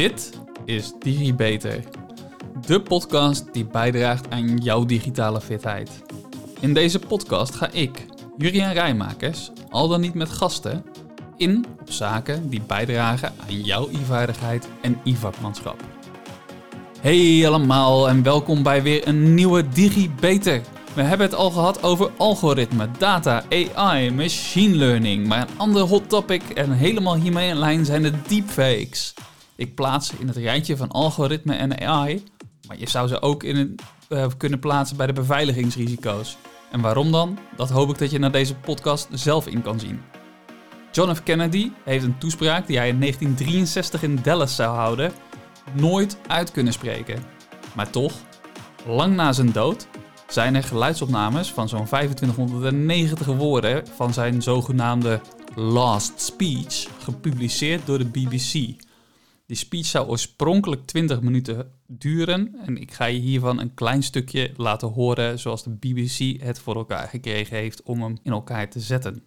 Dit is DigiBeter, de podcast die bijdraagt aan jouw digitale fitheid. In deze podcast ga ik, Jurian Rijmakers, al dan niet met gasten, in op zaken die bijdragen aan jouw e-vaardigheid en e-vakmanschap. Hey allemaal en welkom bij weer een nieuwe DigiBeter. We hebben het al gehad over algoritme, data, AI, machine learning. Maar een ander hot topic en helemaal hiermee in lijn zijn de deepfakes. Ik plaats ze in het rijtje van algoritme en AI, maar je zou ze ook in een, uh, kunnen plaatsen bij de beveiligingsrisico's. En waarom dan? Dat hoop ik dat je naar deze podcast zelf in kan zien. John F. Kennedy heeft een toespraak die hij in 1963 in Dallas zou houden, nooit uit kunnen spreken. Maar toch, lang na zijn dood, zijn er geluidsopnames van zo'n 2590 woorden van zijn zogenaamde Last Speech gepubliceerd door de BBC. Die speech zou oorspronkelijk 20 minuten duren en ik ga je hiervan een klein stukje laten horen zoals de BBC het voor elkaar gekregen heeft om hem in elkaar te zetten.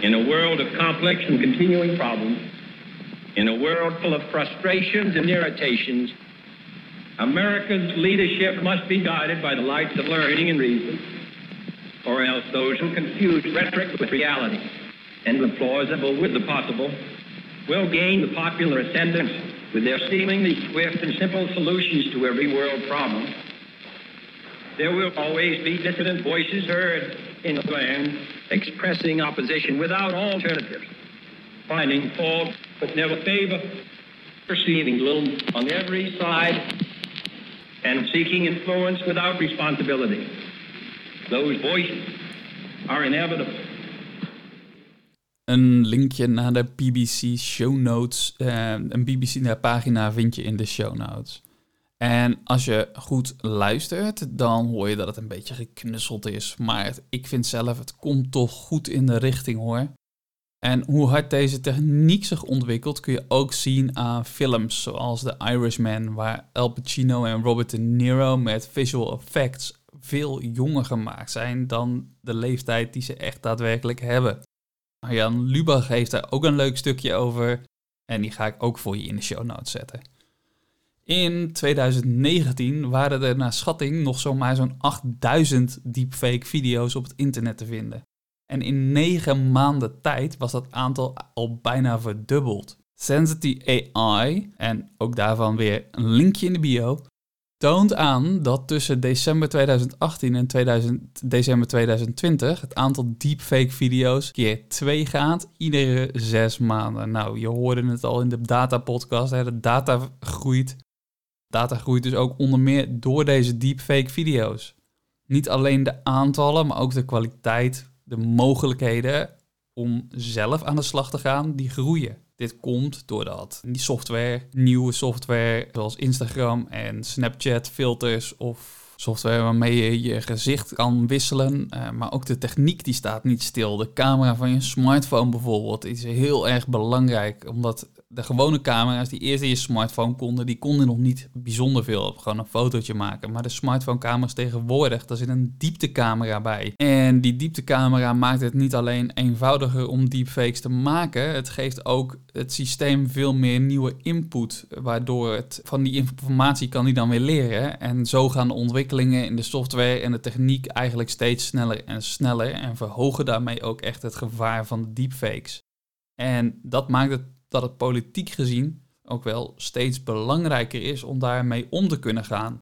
In a world of complex and continuing problems, in a world full of frustrations and irritations, America's leadership must be guided by the lights of learning and reason, or else those who confuse rhetoric with reality and the plausible with the possible will gain the popular ascendance with their seemingly swift and simple solutions to every world problem. There will always be dissident voices heard in the land expressing opposition without alternatives, finding fault but never favor, perceiving little on every side, and seeking influence without responsibility. Those voices are inevitable. Een linkje naar de BBC show notes, uh, een BBC-pagina vind je in de show notes. En als je goed luistert, dan hoor je dat het een beetje geknusseld is. Maar ik vind zelf, het komt toch goed in de richting hoor. En hoe hard deze techniek zich ontwikkelt, kun je ook zien aan films zoals The Irishman, waar Al Pacino en Robert De Niro met visual effects veel jonger gemaakt zijn dan de leeftijd die ze echt daadwerkelijk hebben. Jan Lubach heeft daar ook een leuk stukje over en die ga ik ook voor je in de show notes zetten. In 2019 waren er naar schatting nog zomaar zo'n 8000 deepfake video's op het internet te vinden. En in negen maanden tijd was dat aantal al bijna verdubbeld. Sensity AI, en ook daarvan weer een linkje in de bio, toont aan dat tussen december 2018 en 2000, december 2020 het aantal deepfake video's keer 2 gaat, iedere zes maanden. Nou, je hoorde het al in de data podcast, hè, de data groeit. Data groeit dus ook onder meer door deze deepfake video's. Niet alleen de aantallen, maar ook de kwaliteit, de mogelijkheden om zelf aan de slag te gaan, die groeien. Dit komt doordat die software, nieuwe software zoals Instagram en Snapchat filters of software waarmee je je gezicht kan wisselen, uh, maar ook de techniek die staat niet stil. De camera van je smartphone bijvoorbeeld is heel erg belangrijk, omdat de gewone camera's die eerst in je smartphone konden, die konden nog niet bijzonder veel. Gewoon een fotootje maken. Maar de smartphone camera's tegenwoordig, daar zit een dieptecamera bij. En die dieptecamera maakt het niet alleen eenvoudiger om deepfakes te maken. Het geeft ook het systeem veel meer nieuwe input. Waardoor het van die informatie kan die dan weer leren. En zo gaan de ontwikkelingen in de software en de techniek eigenlijk steeds sneller en sneller. En verhogen daarmee ook echt het gevaar van deepfakes. En dat maakt het dat het politiek gezien ook wel steeds belangrijker is om daarmee om te kunnen gaan.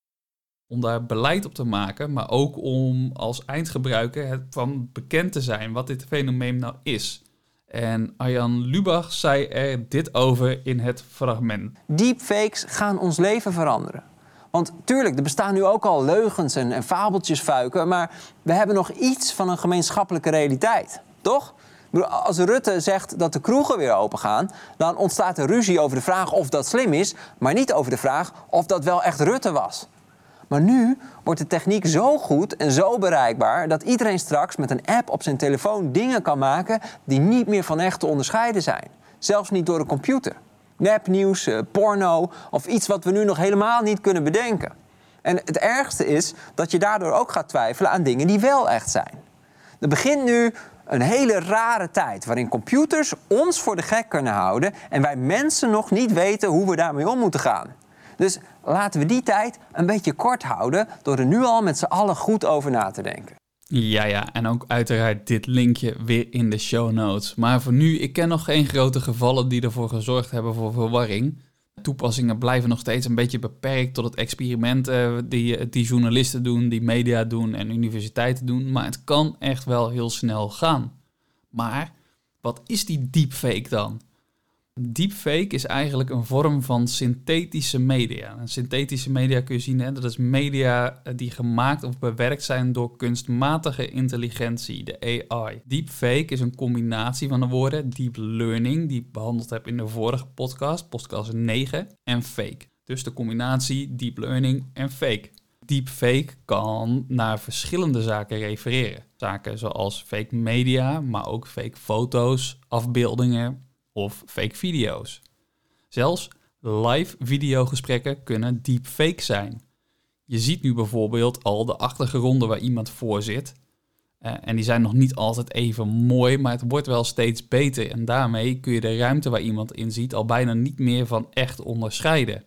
Om daar beleid op te maken, maar ook om als eindgebruiker het van bekend te zijn wat dit fenomeen nou is. En Arjan Lubach zei er dit over in het fragment. Deepfakes gaan ons leven veranderen. Want tuurlijk, er bestaan nu ook al leugens en, en fabeltjes fuiken, maar we hebben nog iets van een gemeenschappelijke realiteit, toch? Als Rutte zegt dat de kroegen weer open gaan, dan ontstaat er ruzie over de vraag of dat slim is, maar niet over de vraag of dat wel echt Rutte was. Maar nu wordt de techniek zo goed en zo bereikbaar dat iedereen straks met een app op zijn telefoon dingen kan maken die niet meer van echt te onderscheiden zijn. Zelfs niet door een computer. Nepnieuws, eh, porno of iets wat we nu nog helemaal niet kunnen bedenken. En het ergste is dat je daardoor ook gaat twijfelen aan dingen die wel echt zijn. Er begint nu een hele rare tijd waarin computers ons voor de gek kunnen houden en wij mensen nog niet weten hoe we daarmee om moeten gaan. Dus laten we die tijd een beetje kort houden door er nu al met z'n allen goed over na te denken. Ja, ja, en ook uiteraard dit linkje weer in de show notes. Maar voor nu, ik ken nog geen grote gevallen die ervoor gezorgd hebben voor verwarring. Toepassingen blijven nog steeds een beetje beperkt tot het experiment uh, die, die journalisten doen, die media doen en universiteiten doen. Maar het kan echt wel heel snel gaan. Maar wat is die deepfake dan? Deepfake is eigenlijk een vorm van synthetische media. En synthetische media kun je zien, hè, dat is media eh, die gemaakt of bewerkt zijn door kunstmatige intelligentie, de AI. Deepfake is een combinatie van de woorden deep learning, die ik behandeld heb in de vorige podcast, podcast 9, en fake. Dus de combinatie deep learning en fake. Deepfake kan naar verschillende zaken refereren. Zaken zoals fake media, maar ook fake foto's, afbeeldingen, of fake video's. Zelfs live videogesprekken kunnen deepfake zijn. Je ziet nu bijvoorbeeld al de achtergronden waar iemand voor zit. Uh, en die zijn nog niet altijd even mooi, maar het wordt wel steeds beter. En daarmee kun je de ruimte waar iemand in ziet al bijna niet meer van echt onderscheiden.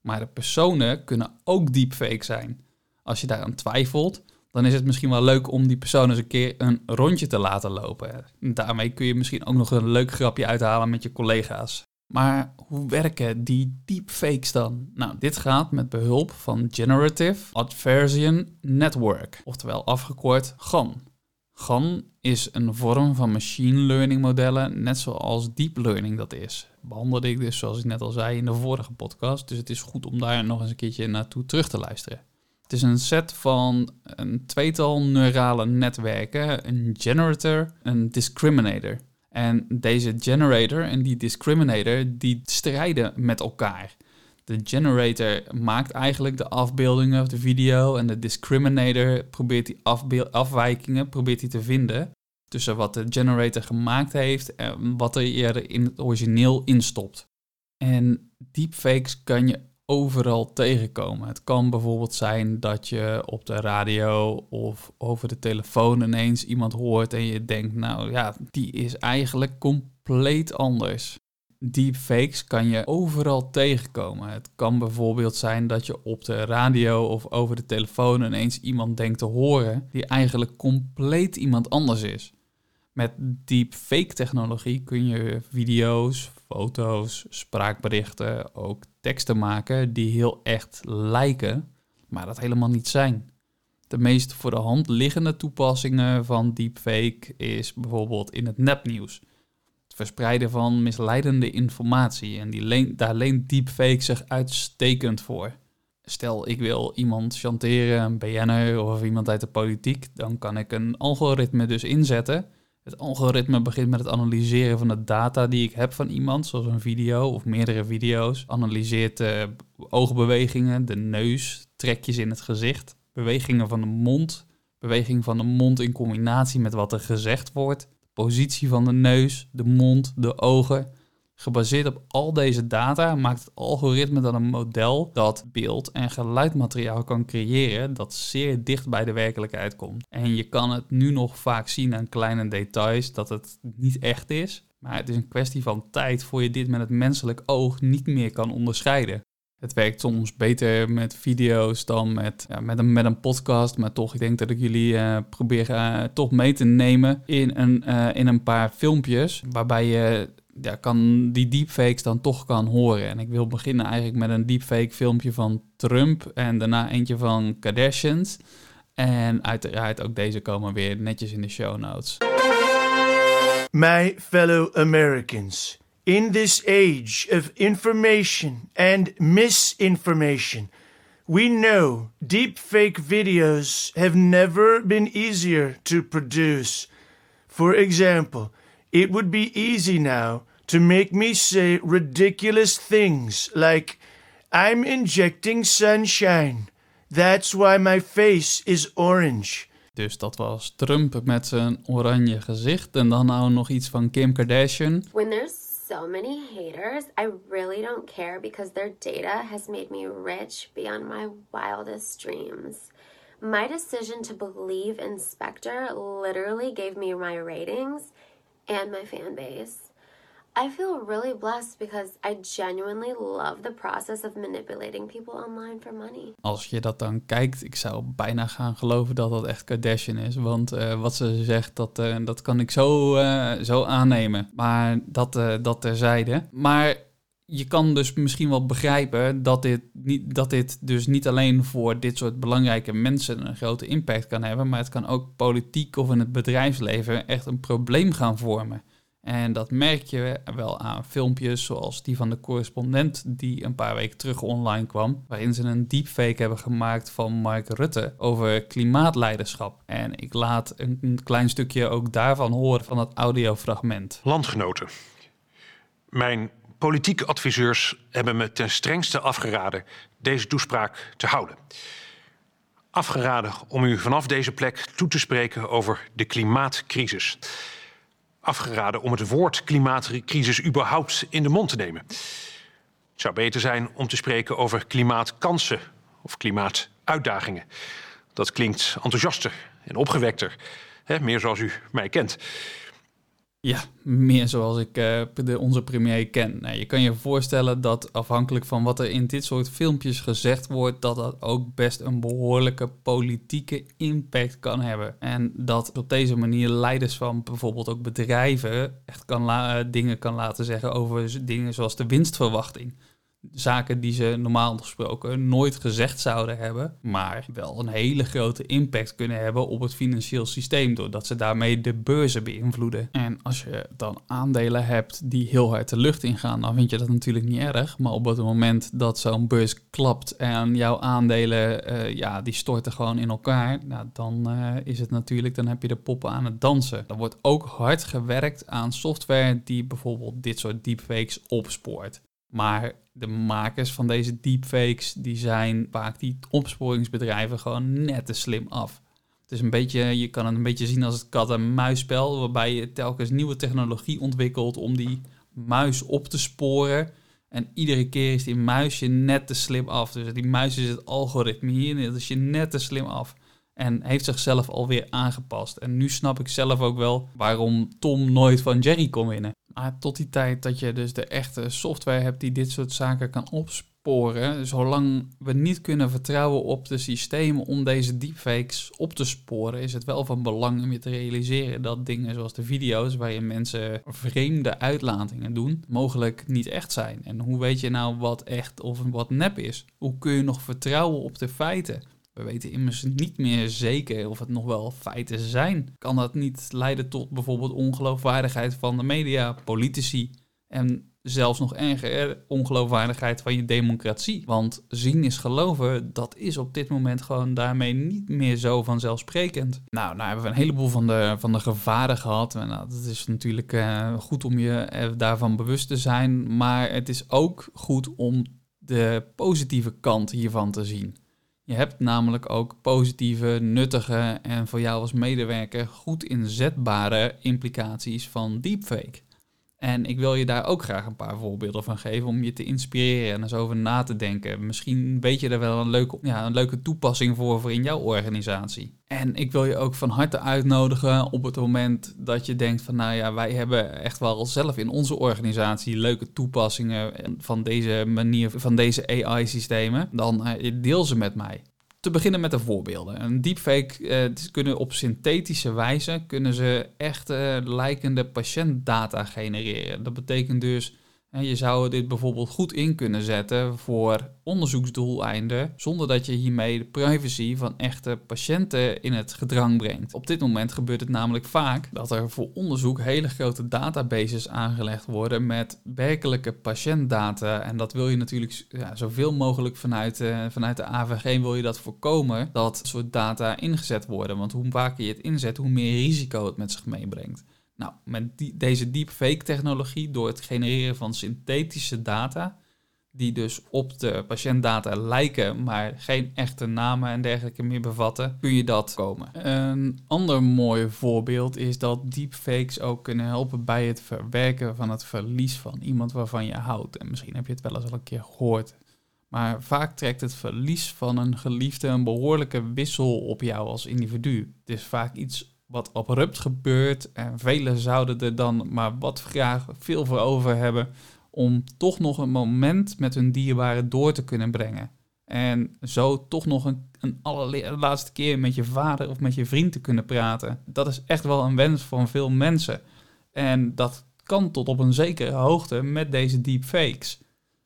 Maar de personen kunnen ook deepfake zijn. Als je daaraan twijfelt, dan is het misschien wel leuk om die persoon eens een keer een rondje te laten lopen. daarmee kun je misschien ook nog een leuk grapje uithalen met je collega's. Maar hoe werken die deepfakes dan? Nou, dit gaat met behulp van Generative Adversarial Network, oftewel afgekort GAN. GAN is een vorm van machine learning modellen, net zoals deep learning dat is. Behandelde ik dus, zoals ik net al zei, in de vorige podcast. Dus het is goed om daar nog eens een keertje naartoe terug te luisteren. Het is een set van een tweetal neurale netwerken, een generator, een discriminator. En deze generator en die discriminator die strijden met elkaar. De generator maakt eigenlijk de afbeeldingen of de video en de discriminator probeert die afwijkingen probeert hij te vinden tussen wat de generator gemaakt heeft en wat er eerder in het origineel instopt. En deepfakes kan je overal tegenkomen. Het kan bijvoorbeeld zijn dat je op de radio of over de telefoon ineens iemand hoort en je denkt, nou ja, die is eigenlijk compleet anders. Deepfakes kan je overal tegenkomen. Het kan bijvoorbeeld zijn dat je op de radio of over de telefoon ineens iemand denkt te horen die eigenlijk compleet iemand anders is. Met deepfake technologie kun je video's, foto's, spraakberichten, ook teksten maken die heel echt lijken, maar dat helemaal niet zijn. De meest voor de hand liggende toepassingen van deepfake is bijvoorbeeld in het nepnieuws. Het verspreiden van misleidende informatie en die daar leent deepfake zich uitstekend voor. Stel, ik wil iemand chanteren, een BN'er of iemand uit de politiek, dan kan ik een algoritme dus inzetten het algoritme begint met het analyseren van de data die ik heb van iemand, zoals een video of meerdere video's. Analyseert de oogbewegingen, de neus, trekjes in het gezicht, bewegingen van de mond, beweging van de mond in combinatie met wat er gezegd wordt, positie van de neus, de mond, de ogen. Gebaseerd op al deze data maakt het algoritme dan een model dat beeld- en geluidmateriaal kan creëren dat zeer dicht bij de werkelijkheid komt. En je kan het nu nog vaak zien aan kleine details dat het niet echt is, maar het is een kwestie van tijd voor je dit met het menselijk oog niet meer kan onderscheiden. Het werkt soms beter met video's dan met, ja, met, een, met een podcast. Maar toch, ik denk dat ik jullie uh, probeer uh, toch mee te nemen in een, uh, in een paar filmpjes. Waarbij je ja, kan die deepfakes dan toch kan horen. En ik wil beginnen eigenlijk met een deepfake filmpje van Trump en daarna eentje van Kardashians. En uiteraard ook deze komen weer netjes in de show notes. My fellow Americans, in this age of information and misinformation, we know deepfake videos have never been easier to produce. For example, It would be easy now to make me say ridiculous things like, I'm injecting sunshine. That's why my face is orange. Dus dat was Trump met zijn oranje gezicht. En dan nou nog iets van Kim Kardashian. When there's so many haters, I really don't care because their data has made me rich beyond my wildest dreams. My decision to believe Inspector literally gave me my ratings and my fan base. I feel really blessed because I genuinely love the process of manipulating people online for money. Als je dat dan kijkt, ik zou bijna gaan geloven dat dat echt Kardashian is. Want uh, wat ze zegt, dat, uh, dat kan ik zo, uh, zo aannemen. Maar dat, dat terzijde. Maar je kan dus misschien wel begrijpen dat dit, niet, dat dit dus niet alleen voor dit soort belangrijke mensen een grote impact kan hebben, maar het kan ook politiek of in het bedrijfsleven echt een probleem gaan vormen. En dat merk je wel aan filmpjes zoals die van de correspondent die een paar weken terug online kwam, waarin ze een deepfake hebben gemaakt van Mark Rutte over klimaatleiderschap. En ik laat een klein stukje ook daarvan horen van het audiofragment. Landgenoten, mijn politieke adviseurs hebben me ten strengste afgeraden deze toespraak te houden. Afgeraden om u vanaf deze plek toe te spreken over de klimaatcrisis. Afgeraden om het woord klimaatcrisis überhaupt in de mond te nemen. Het zou beter zijn om te spreken over klimaatkansen of klimaatuitdagingen. Dat klinkt enthousiaster en opgewekter, hè, meer zoals u mij kent. Ja, meer zoals ik uh, de, onze premier ken. Nou, je kan je voorstellen dat afhankelijk van wat er in dit soort filmpjes gezegd wordt, dat dat ook best een behoorlijke politieke impact kan hebben. En dat op deze manier leiders van bijvoorbeeld ook bedrijven echt kan dingen kan laten zeggen over dingen zoals de winstverwachting zaken die ze normaal gesproken nooit gezegd zouden hebben, maar wel een hele grote impact kunnen hebben op het financieel systeem, doordat ze daarmee de beurzen beïnvloeden. En als je dan aandelen hebt die heel hard de lucht ingaan, dan vind je dat natuurlijk niet erg, maar op het moment dat zo'n beurs klapt en jouw aandelen, uh, ja, die storten gewoon in elkaar, nou, dan uh, is het natuurlijk, dan heb je de poppen aan het dansen. Er wordt ook hard gewerkt aan software die bijvoorbeeld dit soort deepfakes opspoort. Maar de makers van deze deepfakes, die zijn vaak die opsporingsbedrijven gewoon net te slim af. Het is een beetje, je kan het een beetje zien als het kat-en-muisspel, waarbij je telkens nieuwe technologie ontwikkelt om die muis op te sporen. En iedere keer is die muisje net te slim af. Dus die muis is het algoritme hier, dat is je net te slim af. En heeft zichzelf alweer aangepast. En nu snap ik zelf ook wel waarom Tom nooit van Jerry kon winnen. Maar tot die tijd dat je dus de echte software hebt die dit soort zaken kan opsporen, zolang we niet kunnen vertrouwen op de systemen om deze deepfakes op te sporen, is het wel van belang om je te realiseren dat dingen zoals de video's waarin mensen vreemde uitlatingen doen, mogelijk niet echt zijn. En hoe weet je nou wat echt of wat nep is? Hoe kun je nog vertrouwen op de feiten? We weten immers niet meer zeker of het nog wel feiten zijn. Kan dat niet leiden tot bijvoorbeeld ongeloofwaardigheid van de media, politici en zelfs nog erger, ongeloofwaardigheid van je democratie? Want zien is geloven, dat is op dit moment gewoon daarmee niet meer zo vanzelfsprekend. Nou, nou hebben we een heleboel van de, van de gevaren gehad. En nou, dat is natuurlijk uh, goed om je daarvan bewust te zijn. Maar het is ook goed om de positieve kant hiervan te zien. Je hebt namelijk ook positieve, nuttige en voor jou als medewerker goed inzetbare implicaties van deepfake. En ik wil je daar ook graag een paar voorbeelden van geven om je te inspireren en eens over na te denken. Misschien weet je er wel een leuke, ja, een leuke toepassing voor, voor in jouw organisatie. En ik wil je ook van harte uitnodigen op het moment dat je denkt van nou ja, wij hebben echt wel zelf in onze organisatie leuke toepassingen van deze manier, van deze AI-systemen. Dan eh, deel ze met mij te beginnen met de voorbeelden. Een deepfake uh, kunnen op synthetische wijze kunnen ze echte lijkende patiëntdata genereren. Dat betekent dus je zou dit bijvoorbeeld goed in kunnen zetten voor onderzoeksdoeleinden, zonder dat je hiermee de privacy van echte patiënten in het gedrang brengt. Op dit moment gebeurt het namelijk vaak dat er voor onderzoek hele grote databases aangelegd worden met werkelijke patiëntdata. En dat wil je natuurlijk ja, zoveel mogelijk vanuit, uh, vanuit de AVG wil je dat voorkomen dat soort data ingezet worden. Want hoe vaker je het inzet, hoe meer risico het met zich meebrengt. Nou, met die, deze deepfake-technologie, door het genereren van synthetische data, die dus op de patiëntdata lijken, maar geen echte namen en dergelijke meer bevatten, kun je dat komen. Een ander mooi voorbeeld is dat deepfakes ook kunnen helpen bij het verwerken van het verlies van iemand waarvan je houdt. En misschien heb je het wel eens al een keer gehoord. Maar vaak trekt het verlies van een geliefde een behoorlijke wissel op jou als individu. Het is vaak iets wat abrupt gebeurt en velen zouden er dan maar wat graag veel voor over hebben om toch nog een moment met hun dierbare door te kunnen brengen. En zo toch nog een, een allerlaatste keer met je vader of met je vriend te kunnen praten. Dat is echt wel een wens van veel mensen. En dat kan tot op een zekere hoogte met deze deepfakes.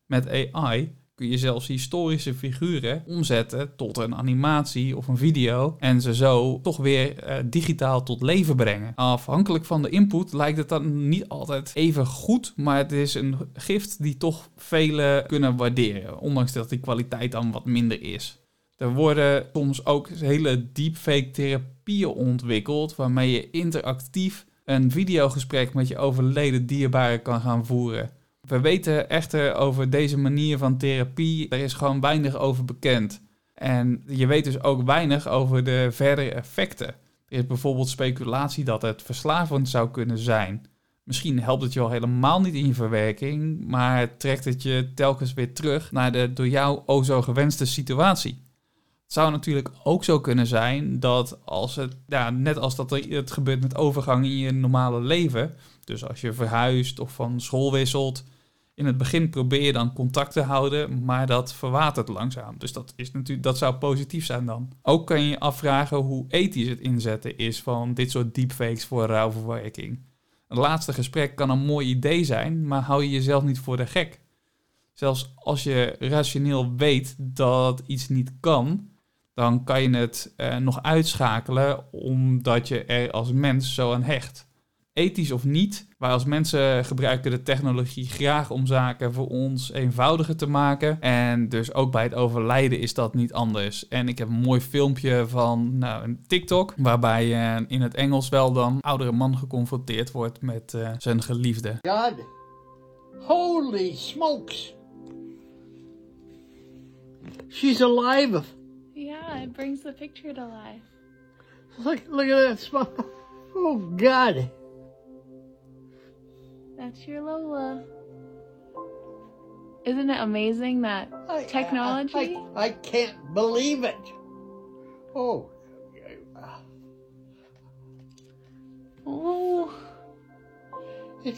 Met AI kun je zelfs historische figuren omzetten tot een animatie of een video en ze zo toch weer uh, digitaal tot leven brengen. Afhankelijk van de input lijkt het dan niet altijd even goed, maar het is een gift die toch velen kunnen waarderen, ondanks dat die kwaliteit dan wat minder is. Er worden soms ook hele deepfake therapieën ontwikkeld waarmee je interactief een videogesprek met je overleden dierbare kan gaan voeren. We weten echter over deze manier van therapie, er is gewoon weinig over bekend. En je weet dus ook weinig over de verdere effecten. Er is bijvoorbeeld speculatie dat het verslavend zou kunnen zijn. Misschien helpt het je al helemaal niet in je verwerking, maar trekt het je telkens weer terug naar de door jou o zo gewenste situatie. Het zou natuurlijk ook zo kunnen zijn dat als het, ja, net als dat het gebeurt met overgang in je normale leven, dus als je verhuist of van school wisselt, in het begin probeer je dan contact te houden, maar dat verwatert langzaam. Dus dat, is natuurlijk, dat zou positief zijn dan. Ook kan je je afvragen hoe ethisch het inzetten is van dit soort deepfakes voor rouwverwerking. Een laatste gesprek kan een mooi idee zijn, maar hou je jezelf niet voor de gek. Zelfs als je rationeel weet dat iets niet kan, dan kan je het eh, nog uitschakelen omdat je er als mens zo aan hecht ethisch of niet. Wij als mensen gebruiken de technologie graag om zaken voor ons eenvoudiger te maken. En dus ook bij het overlijden is dat niet anders. En ik heb een mooi filmpje van nou, een TikTok, waarbij uh, in het Engels wel dan oudere man geconfronteerd wordt met uh, zijn geliefde. God, holy smokes. She's alive. Yeah, it brings the picture to life. Look, look at that smile. Oh God. That's your Lola. Isn't it amazing that I- technology? I, I, I can't believe it. Oh. oh, It,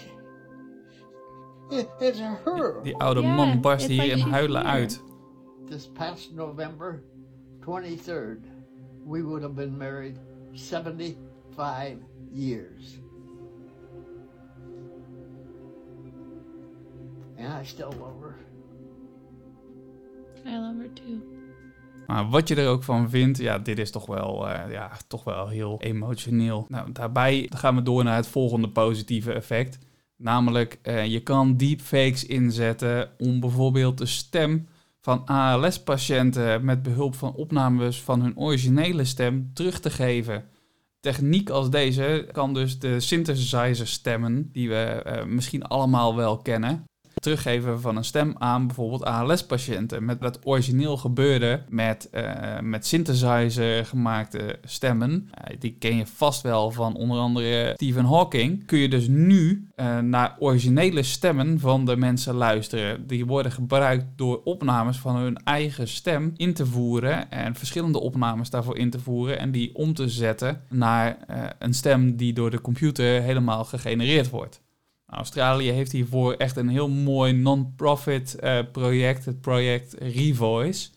it, it's her. Die oude Yeah, man barst it's hier like in she's huilen here. uit. This past November 23rd, we would have been married 75 years. And I still love her. I love her too. Maar wat je er ook van vindt, ja, dit is toch wel, eh, ja, toch wel heel emotioneel. Nou, daarbij gaan we door naar het volgende positieve effect. Namelijk, eh, je kan deepfakes inzetten om bijvoorbeeld de stem van ALS-patiënten met behulp van opnames van hun originele stem terug te geven. Techniek als deze kan dus de synthesizer stemmen, die we eh, misschien allemaal wel kennen, teruggeven van een stem aan bijvoorbeeld ALS-patiënten. Met dat origineel gebeurde met, eh, met synthesizer gemaakte stemmen. Eh, die ken je vast wel van onder andere Stephen Hawking. Kun je dus nu eh, naar originele stemmen van de mensen luisteren. Die worden gebruikt door opnames van hun eigen stem in te voeren. En verschillende opnames daarvoor in te voeren. En die om te zetten naar een stem die door de computer helemaal gegenereerd wordt. Australië heeft hiervoor echt een heel mooi non-profit eh, project, het project Revoice.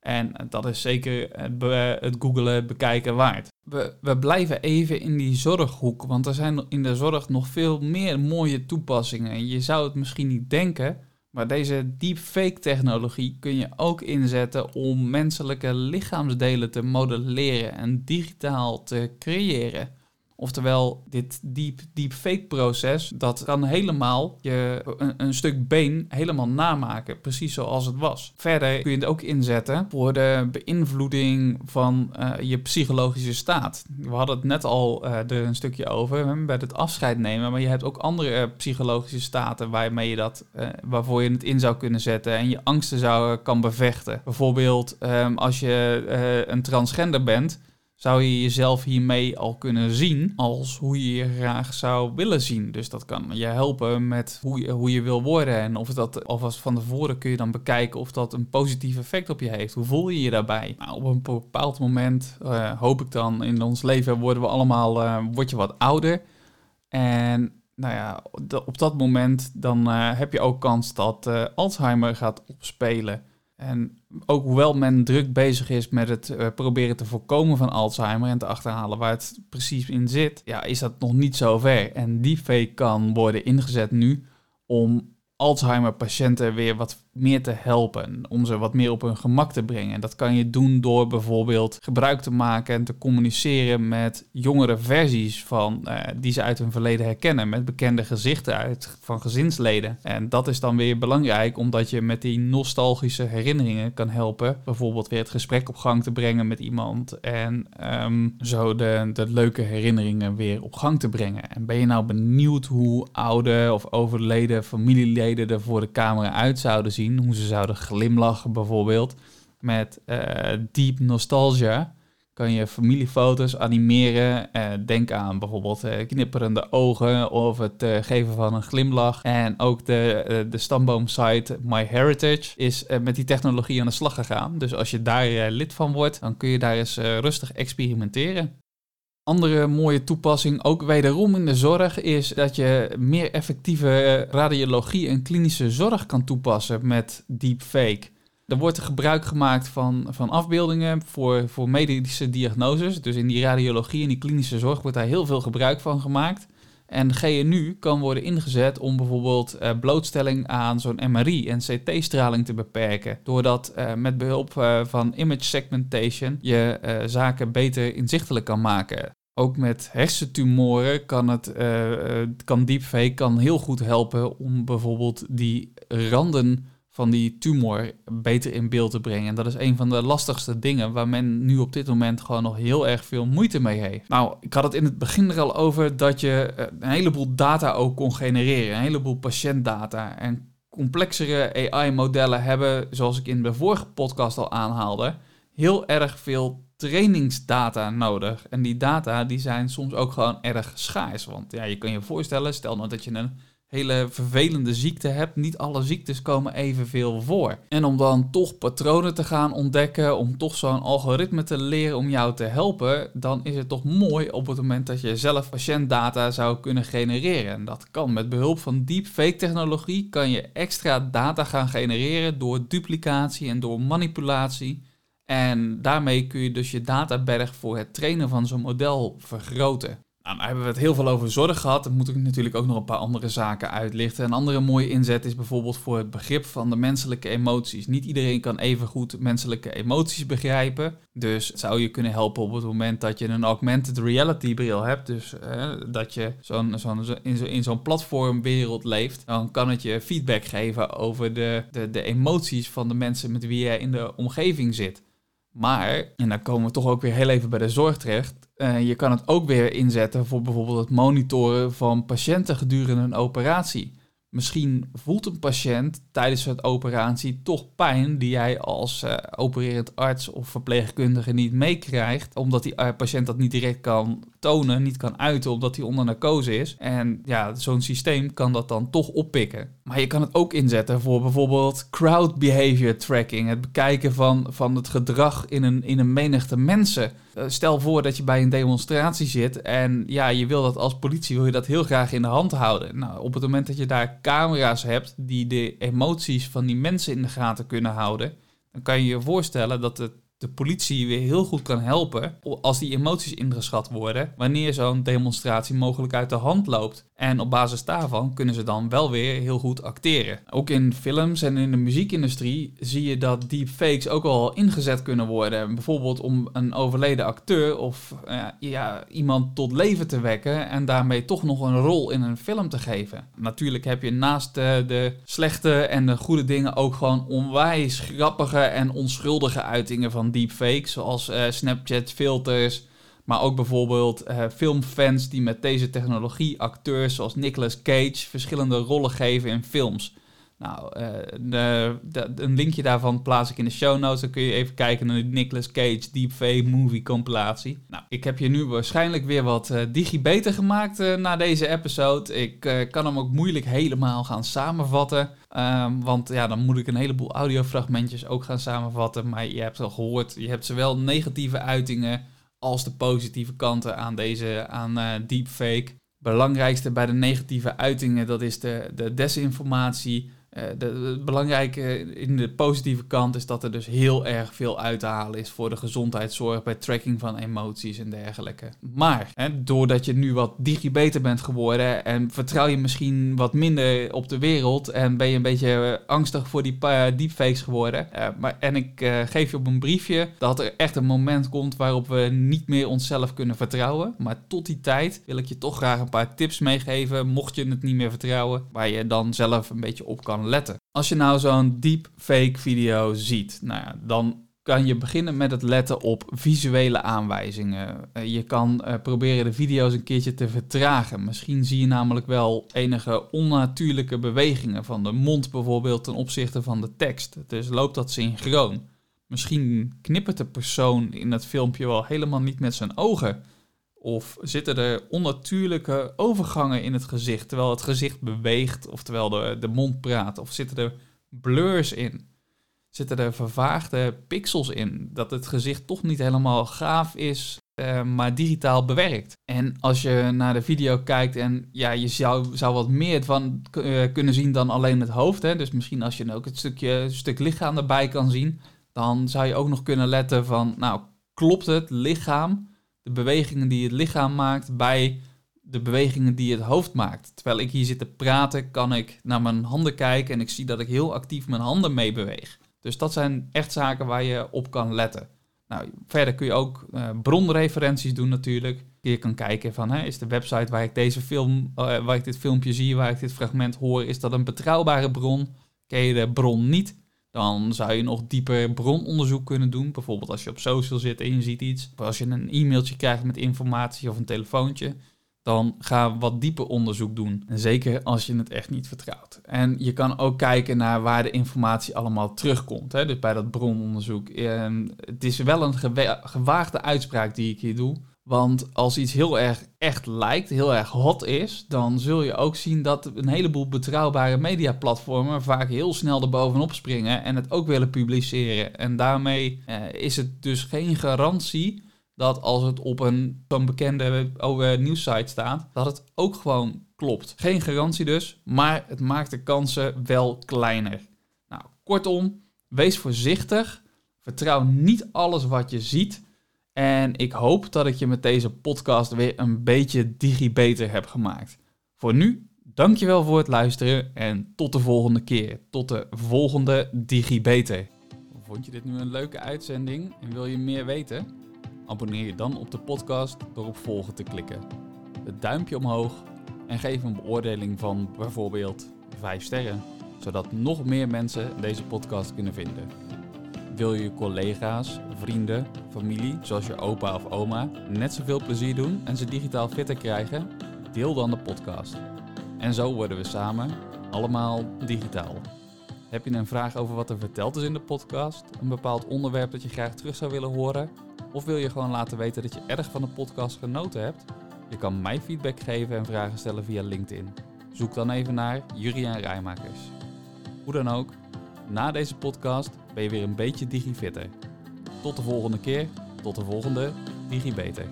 En dat is zeker het, be- googelen, bekijken waard. We, we blijven even in die zorghoek, want er zijn in de zorg nog veel meer mooie toepassingen. Je zou het misschien niet denken, maar deze deepfake technologie kun je ook inzetten om menselijke lichaamsdelen te modelleren en digitaal te creëren. Oftewel, dit deep, deepfake proces, dat kan helemaal je, een, stuk been helemaal namaken, precies zoals het was. Verder kun je het ook inzetten voor de beïnvloeding van eh, je psychologische staat. We hadden het net al eh, er een stukje over hè, bij het afscheid nemen, maar je hebt ook andere psychologische staten waarmee je dat, eh, waarvoor je het in zou kunnen zetten en je angsten zou kan bevechten. Bijvoorbeeld, ehm, als je een transgender bent, zou je jezelf hiermee al kunnen zien als hoe je je graag zou willen zien. Dus dat kan je helpen met hoe je, hoe je wil worden. En of dat alvast van tevoren kun je dan bekijken of dat een positief effect op je heeft. Hoe voel je je daarbij? Nou, op een bepaald moment uh, hoop ik dan in ons leven worden we allemaal, uh, word je wat ouder. En nou ja, op dat moment dan uh, heb je ook kans dat Alzheimer gaat opspelen. En ook hoewel men druk bezig is met het uh, proberen te voorkomen van Alzheimer en te achterhalen waar het precies in zit, ja, is dat nog niet zo ver. En deepfake kan worden ingezet nu om Alzheimer-patiënten weer wat meer te helpen. Om ze wat meer op hun gemak te brengen. Dat kan je doen door bijvoorbeeld gebruik te maken en te communiceren met jongere versies van uh, die ze uit hun verleden herkennen. Met bekende gezichten uit van gezinsleden. En dat is dan weer belangrijk omdat je met die nostalgische herinneringen kan helpen. Bijvoorbeeld weer het gesprek op gang te brengen met iemand. En um, zo de, de leuke herinneringen weer op gang te brengen. En ben je nou benieuwd hoe oude of overleden familieleden er voor de camera uit zouden zien? Hoe ze zouden glimlachen bijvoorbeeld. Met uh, deep nostalgia kan je familiefoto's animeren. Uh, denk aan bijvoorbeeld uh, knipperende ogen of het geven van een glimlach. En ook de, de stamboomsite MyHeritage is met die technologie aan de slag gegaan. Dus als je daar lid van wordt, dan kun je daar eens rustig experimenteren. Andere mooie toepassing, ook wederom in de zorg, is dat je meer effectieve radiologie en klinische zorg kan toepassen met deepfake. Er wordt gebruik gemaakt van, van afbeeldingen voor, voor medische diagnoses. Dus in die radiologie en die klinische zorg wordt daar heel veel gebruik van gemaakt. En GNU kan worden ingezet om bijvoorbeeld uh, blootstelling aan zo'n MRI en CT-straling te beperken. Doordat uh, met behulp uh, van image segmentation je zaken beter inzichtelijk kan maken. Ook met hersentumoren kan, het, kan deepfake kan heel goed helpen om bijvoorbeeld die randen van die tumor beter in beeld te brengen. En dat is een van de lastigste dingen waar men nu op dit moment gewoon nog heel erg veel moeite mee heeft. Nou, ik had het in het begin er al over dat je een heleboel data ook kon genereren, een heleboel patiëntdata. En complexere AI-modellen hebben, zoals ik in de vorige podcast al aanhaalde, heel erg veel trainingsdata nodig. En die data die zijn soms ook gewoon erg schaars. Want ja, je kan je voorstellen, stel nou dat je een hele vervelende ziekte hebt. Niet alle ziektes komen evenveel voor. En om dan toch patronen te gaan ontdekken, om toch zo'n algoritme te leren om jou te helpen, dan is het toch mooi op het moment dat je zelf patiëntdata zou kunnen genereren. En dat kan met behulp van deepfake technologie, kan je extra data gaan genereren door duplicatie en door manipulatie. En daarmee kun je dus je databerg voor het trainen van zo'n model vergroten. Nou, hebben we het heel veel over zorg gehad. Dan moet ik natuurlijk ook nog een paar andere zaken uitlichten. Een andere mooie inzet is bijvoorbeeld voor het begrip van de menselijke emoties. Niet iedereen kan even goed menselijke emoties begrijpen. Dus zou je kunnen helpen op het moment dat je een augmented reality bril hebt. Dus eh, dat je zo'n, zo'n, in, zo'n platformwereld leeft. Dan kan het je feedback geven over de, de, de emoties van de mensen met wie je in de omgeving zit. Maar, en dan komen we toch ook weer heel even bij de zorg terecht. Uh, je kan het ook weer inzetten voor bijvoorbeeld het monitoren van patiënten gedurende een operatie. Misschien voelt een patiënt tijdens het operatie toch pijn die jij als uh, opererend arts of verpleegkundige niet meekrijgt, omdat die uh, patiënt dat niet direct kan tonen, niet kan uiten, omdat hij onder narcose is. En ja, zo'n systeem kan dat dan toch oppikken. Maar je kan het ook inzetten voor bijvoorbeeld crowd behavior tracking, het bekijken van, van het gedrag in een, in een menigte mensen. Uh, stel voor dat je bij een demonstratie zit en ja, je wil dat als politie wil je dat heel graag in de hand houden. Nou, op het moment dat je daar camera's hebt die de emoties van die mensen in de gaten kunnen houden, dan kan je je voorstellen dat het de politie weer heel goed kan helpen als die emoties ingeschat worden wanneer zo'n demonstratie mogelijk uit de hand loopt. En op basis daarvan kunnen ze dan wel weer heel goed acteren. Ook in films en in de muziekindustrie zie je dat deepfakes ook al ingezet kunnen worden. Bijvoorbeeld om een overleden acteur of uh, ja, iemand tot leven te wekken en daarmee toch nog een rol in een film te geven. Natuurlijk heb je naast de, de slechte en de goede dingen ook gewoon onwijs grappige en onschuldige uitingen van deepfakes, zoals uh, Snapchat filters. Maar ook bijvoorbeeld uh, filmfans die met deze technologie acteurs zoals Nicolas Cage verschillende rollen geven in films. Nou, eh, de, een linkje daarvan plaats ik in de show notes. Dan kun je even kijken naar de Nicolas Cage Deepfake Movie compilatie. Nou, ik heb je nu waarschijnlijk weer wat eh digi beter gemaakt eh, na deze episode. Ik eh, kan hem ook moeilijk helemaal gaan samenvatten. Ehm, want ja, dan moet ik een heleboel audiofragmentjes ook gaan samenvatten. Maar je hebt al gehoord, je hebt zowel negatieve uitingen als de positieve kanten aan deze aan eh, deepfake. Belangrijkste bij de negatieve uitingen, dat is de, de desinformatie. Eh, het belangrijke in de positieve kant is dat er dus heel erg veel uit te halen is voor de gezondheidszorg bij tracking van emoties en dergelijke. Maar hè, doordat je nu wat digibeter bent geworden en vertrouw je misschien wat minder op de wereld en ben je een beetje eh, angstig voor die pa- deepfakes geworden. Eh, maar, en ik eh, geef je op een briefje dat er echt een moment komt waarop we niet meer onszelf kunnen vertrouwen. Maar tot die tijd wil ik je toch graag een paar tips meegeven, mocht je het niet meer vertrouwen, waar je dan zelf een beetje op kan letten. Als je nou zo'n deepfake video ziet, nou ja, dan kan je beginnen met het letten op visuele aanwijzingen. Eh, je kan eh, proberen de video's een keertje te vertragen. Misschien zie je namelijk wel enige onnatuurlijke bewegingen van de mond bijvoorbeeld ten opzichte van de tekst. Dus loopt dat synchroon. Misschien knippert de persoon in het filmpje wel helemaal niet met zijn ogen. Of zitten er onnatuurlijke overgangen in het gezicht terwijl het gezicht beweegt of terwijl de, mond praat? Of zitten er blurs in? Zitten er vervaagde pixels in? Dat het gezicht toch niet helemaal gaaf is, eh, maar digitaal bewerkt. En als je naar de video kijkt en ja, je zou, zou wat meer van eh, kunnen zien dan alleen het hoofd. Hè? Dus misschien als je ook het stukje, stuk lichaam erbij kan zien, dan zou je ook nog kunnen letten van, nou, klopt het lichaam, de bewegingen die het lichaam maakt bij de bewegingen die het hoofd maakt. Terwijl ik hier zit te praten, kan ik naar mijn handen kijken en ik zie dat ik heel actief mijn handen meebeweeg. Dus dat zijn echt zaken waar je op kan letten. Nou, verder kun je ook eh, bronreferenties doen natuurlijk. Je kan kijken van, hè, is de website waar ik deze film, eh, waar ik dit filmpje zie, waar ik dit fragment hoor, is dat een betrouwbare bron? Ken je de bron niet? Dan zou je nog dieper brononderzoek kunnen doen. Bijvoorbeeld als je op social zit en je ziet iets. Of als je een e-mailtje krijgt met informatie of een telefoontje. Dan ga wat dieper onderzoek doen. En zeker als je het echt niet vertrouwt. En je kan ook kijken naar waar de informatie allemaal terugkomt. Hè? Dus bij dat brononderzoek. En het is wel een gewa- gewaagde uitspraak die ik hier doe. Want als iets heel erg echt lijkt, heel erg hot is, dan zul je ook zien dat een heleboel betrouwbare mediaplatformen vaak heel snel erbovenop springen en het ook willen publiceren. En daarmee eh, is het dus geen garantie dat als het op een zo'n bekende nieuwssite staat, dat het ook gewoon klopt. Geen garantie dus, maar het maakt de kansen wel kleiner. Nou, kortom, wees voorzichtig. Vertrouw niet alles wat je ziet. En ik hoop dat ik je met deze podcast weer een beetje digibeter heb gemaakt. Voor nu, dankjewel voor het luisteren en tot de volgende keer. Tot de volgende digibeter. Vond je dit nu een leuke uitzending en wil je meer weten? Abonneer je dan op de podcast door op volgen te klikken. Het duimpje omhoog en geef een beoordeling van bijvoorbeeld 5 sterren, zodat nog meer mensen deze podcast kunnen vinden. Wil je je collega's, vrienden, familie, zoals je opa of oma, net zoveel plezier doen en ze digitaal fitter krijgen? Deel dan de podcast. En zo worden we samen allemaal digitaal. Heb je een vraag over wat er verteld is in de podcast? Een bepaald onderwerp dat je graag terug zou willen horen? Of wil je gewoon laten weten dat je erg van de podcast genoten hebt? Je kan mij feedback geven en vragen stellen via LinkedIn. Zoek dan even naar Juriaan Rijmakers. Hoe dan ook, na deze podcast ben je weer een beetje digifitter. Tot de volgende keer, tot de volgende DigiBeter.